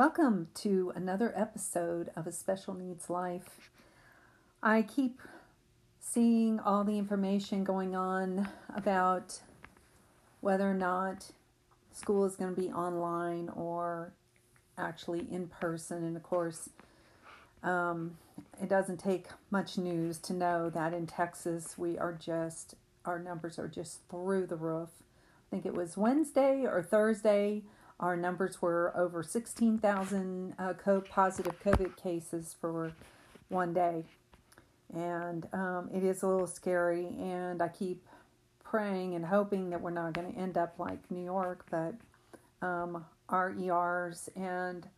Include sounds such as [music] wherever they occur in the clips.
Welcome to another episode of A Special Needs Life. I keep seeing all the information going on about whether or not school is going to be online or actually in person. And of course, um, it doesn't take much news to know that in Texas we are just, our numbers are just through the roof. I think it was Wednesday or Thursday our numbers were over 16,000 uh, positive COVID cases for one day. And um, it is a little scary, and I keep praying and hoping that we're not going to end up like New York, but um, our ERs and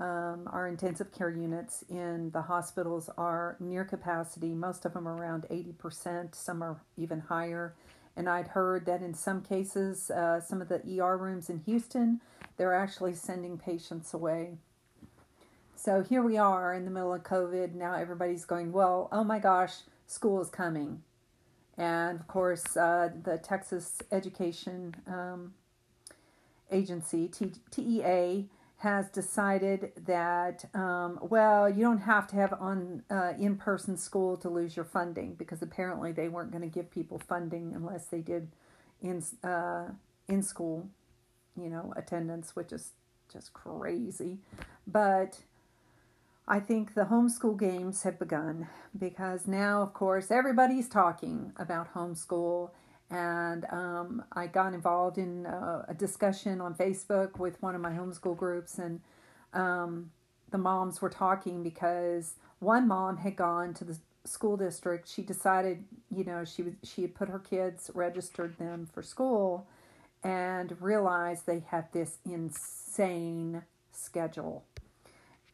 um, our intensive care units in the hospitals are near capacity. Most of them are around 80%, some are even higher. And I'd heard that in some cases, uh, some of the ER rooms in Houston, they're actually sending patients away. So here we are in the middle of COVID. Now everybody's going, well, oh my gosh, school is coming. And of course, uh, the Texas Education um, Agency, T- TEA, has decided that, um, well, you don't have to have on uh, in person school to lose your funding because apparently they weren't going to give people funding unless they did in uh, in school you know, attendance, which is just crazy. But I think the homeschool games have begun because now, of course, everybody's talking about homeschool. And um, I got involved in uh, a discussion on Facebook with one of my homeschool groups, and um, the moms were talking because one mom had gone to the school district. She decided, you know, she was she had put her kids, registered them for school, and realized they had this insane schedule.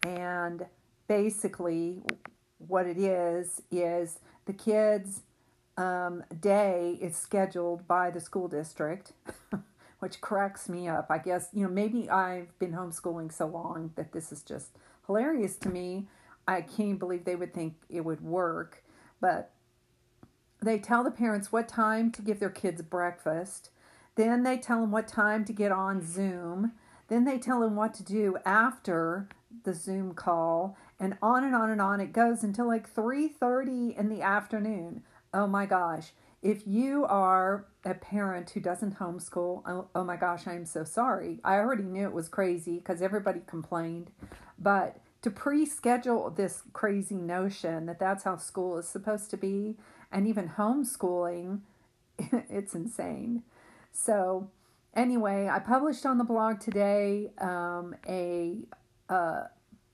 And basically, what it is, is the kids' um, day is scheduled by the school district, [laughs] which cracks me up. I guess, you know, maybe I've been homeschooling so long that this is just hilarious to me. I can't believe they would think it would work. But they tell the parents what time to give their kids breakfast then they tell them what time to get on Zoom. Then they tell them what to do after the Zoom call and on and on and on it goes until like 3:30 in the afternoon. Oh my gosh. If you are a parent who doesn't homeschool, oh, oh my gosh, I'm so sorry. I already knew it was crazy because everybody complained. But to pre-schedule this crazy notion that that's how school is supposed to be and even homeschooling, [laughs] it's insane. So, anyway, I published on the blog today um, a, a,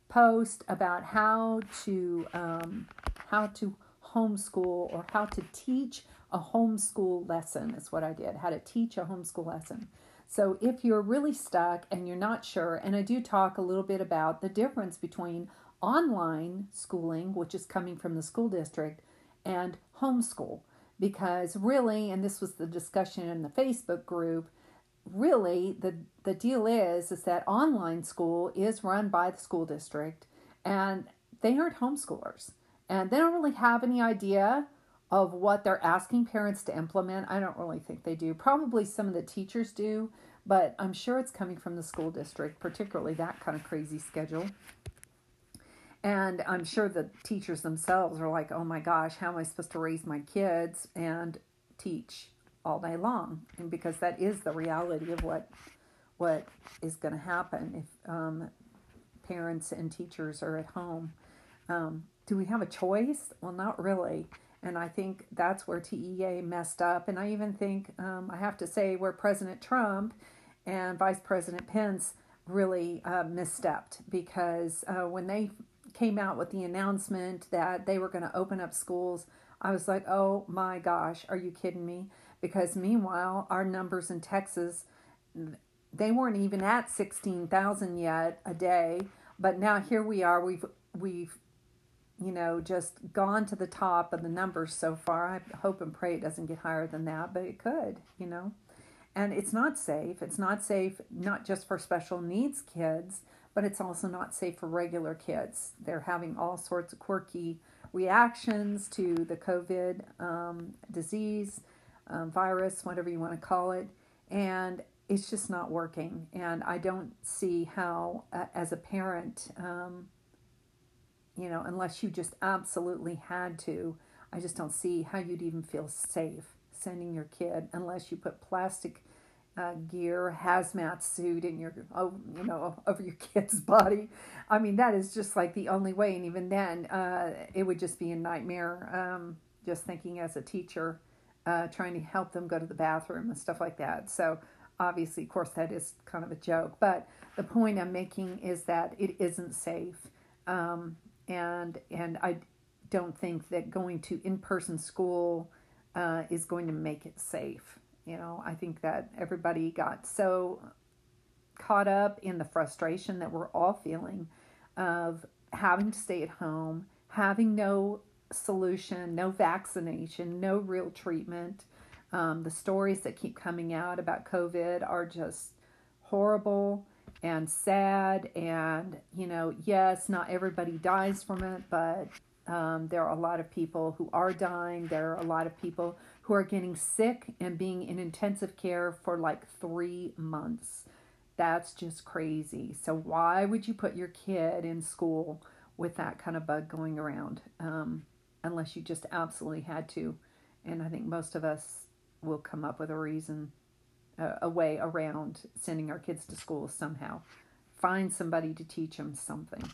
post about how to um, how to homeschool or how to teach a homeschool lesson. Is what I did. How to teach a homeschool lesson. So, if you're really stuck and you're not sure, and I do talk a little bit about the difference between online schooling, which is coming from the school district, and homeschool because really and this was the discussion in the Facebook group really the the deal is is that online school is run by the school district and they aren't homeschoolers and they don't really have any idea of what they're asking parents to implement. I don't really think they do. Probably some of the teachers do, but I'm sure it's coming from the school district, particularly that kind of crazy schedule. And I'm sure the teachers themselves are like, oh my gosh, how am I supposed to raise my kids and teach all day long? And because that is the reality of what what is going to happen if um, parents and teachers are at home. Um, do we have a choice? Well, not really. And I think that's where TEA messed up. And I even think um, I have to say where President Trump and Vice President Pence really uh, misstepped because uh, when they came out with the announcement that they were going to open up schools, I was like, oh my gosh, are you kidding me? Because meanwhile, our numbers in Texas, they weren't even at 16,000 yet a day, but now here we are. We've, we've, you know, just gone to the top of the numbers so far. I hope and pray it doesn't get higher than that, but it could, you know. And it's not safe. It's not safe, not just for special needs kids, but it's also not safe for regular kids. They're having all sorts of quirky reactions to the COVID um, disease, um, virus, whatever you want to call it. And it's just not working. And I don't see how, uh, as a parent, um, you know, unless you just absolutely had to, I just don't see how you'd even feel safe sending your kid unless you put plastic uh, gear, hazmat suit in your, oh, you know, [laughs] over your kid's body. I mean, that is just like the only way. And even then, uh, it would just be a nightmare. Um, just thinking as a teacher, uh, trying to help them go to the bathroom and stuff like that. So obviously, of course, that is kind of a joke. But the point I'm making is that it isn't safe, um, and and I don't think that going to in-person school uh, is going to make it safe. You know, I think that everybody got so caught up in the frustration that we're all feeling of having to stay at home, having no solution, no vaccination, no real treatment, um, the stories that keep coming out about COVID are just horrible and sad. And, you know, yes, not everybody dies from it, but um, there are a lot of people who are dying. There are a lot of people who are getting sick and being in intensive care for like three months. That's just crazy. So, why would you put your kid in school with that kind of bug going around um, unless you just absolutely had to? And I think most of us we'll come up with a reason, a, a way around sending our kids to school somehow. Find somebody to teach them something.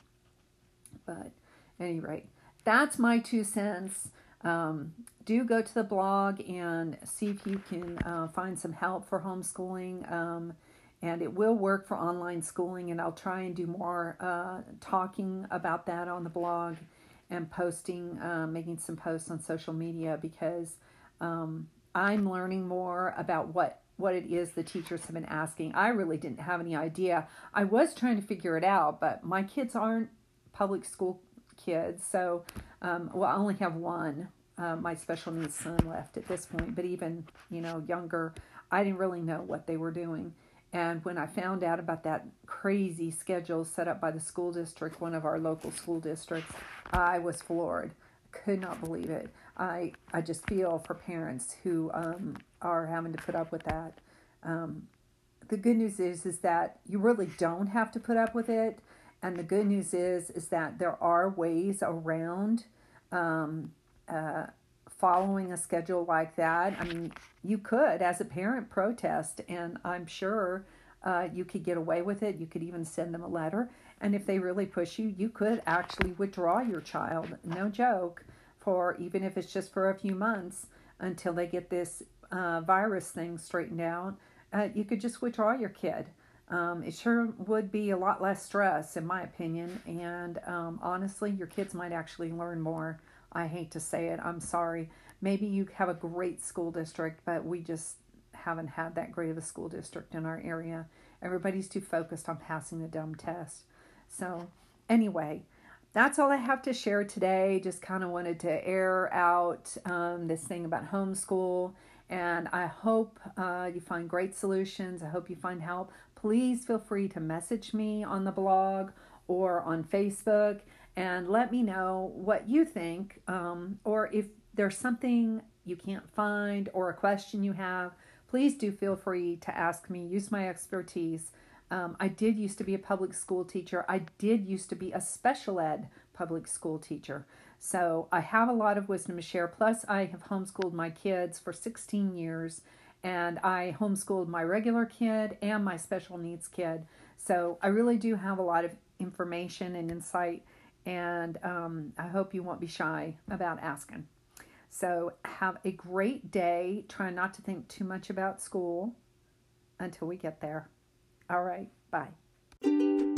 But any rate, that's my two cents. Um, do go to the blog and see if you can uh, find some help for homeschooling. Um, and it will work for online schooling, and I'll try and do more uh, talking about that on the blog and posting, uh, making some posts on social media because um, I'm learning more about what what it is the teachers have been asking. I really didn't have any idea. I was trying to figure it out, but my kids aren't public school kids, so um, well, I only have one. Uh, my special needs son left at this point, but even you know younger, I didn't really know what they were doing. And when I found out about that crazy schedule set up by the school district, one of our local school districts, I was floored. Could not believe it. I I just feel for parents who um, are having to put up with that. Um, the good news is is that you really don't have to put up with it, and the good news is is that there are ways around um, uh, following a schedule like that. I mean, you could as a parent protest, and I'm sure. Uh, you could get away with it. You could even send them a letter. And if they really push you, you could actually withdraw your child. No joke for even if it's just for a few months until they get this uh, virus thing straightened out, uh, you could just withdraw your kid. Um, it sure would be a lot less stress, in my opinion, and um, honestly, your kids might actually learn more. I hate to say it, I'm sorry. Maybe you have a great school district, but we just haven't had that great of a school district in our area. Everybody's too focused on passing the dumb test. So, anyway, that's all I have to share today. Just kind of wanted to air out um, this thing about homeschool. And I hope uh, you find great solutions. I hope you find help. Please feel free to message me on the blog or on Facebook and let me know what you think. Um, or if there's something you can't find or a question you have, please do feel free to ask me. Use my expertise. Um, I did used to be a public school teacher. I did used to be a special ed public school teacher. So I have a lot of wisdom to share. Plus, I have homeschooled my kids for 16 years, and I homeschooled my regular kid and my special needs kid. So I really do have a lot of information and insight, and um, I hope you won't be shy about asking. So have a great day. Try not to think too much about school until we get there. All right. Bye.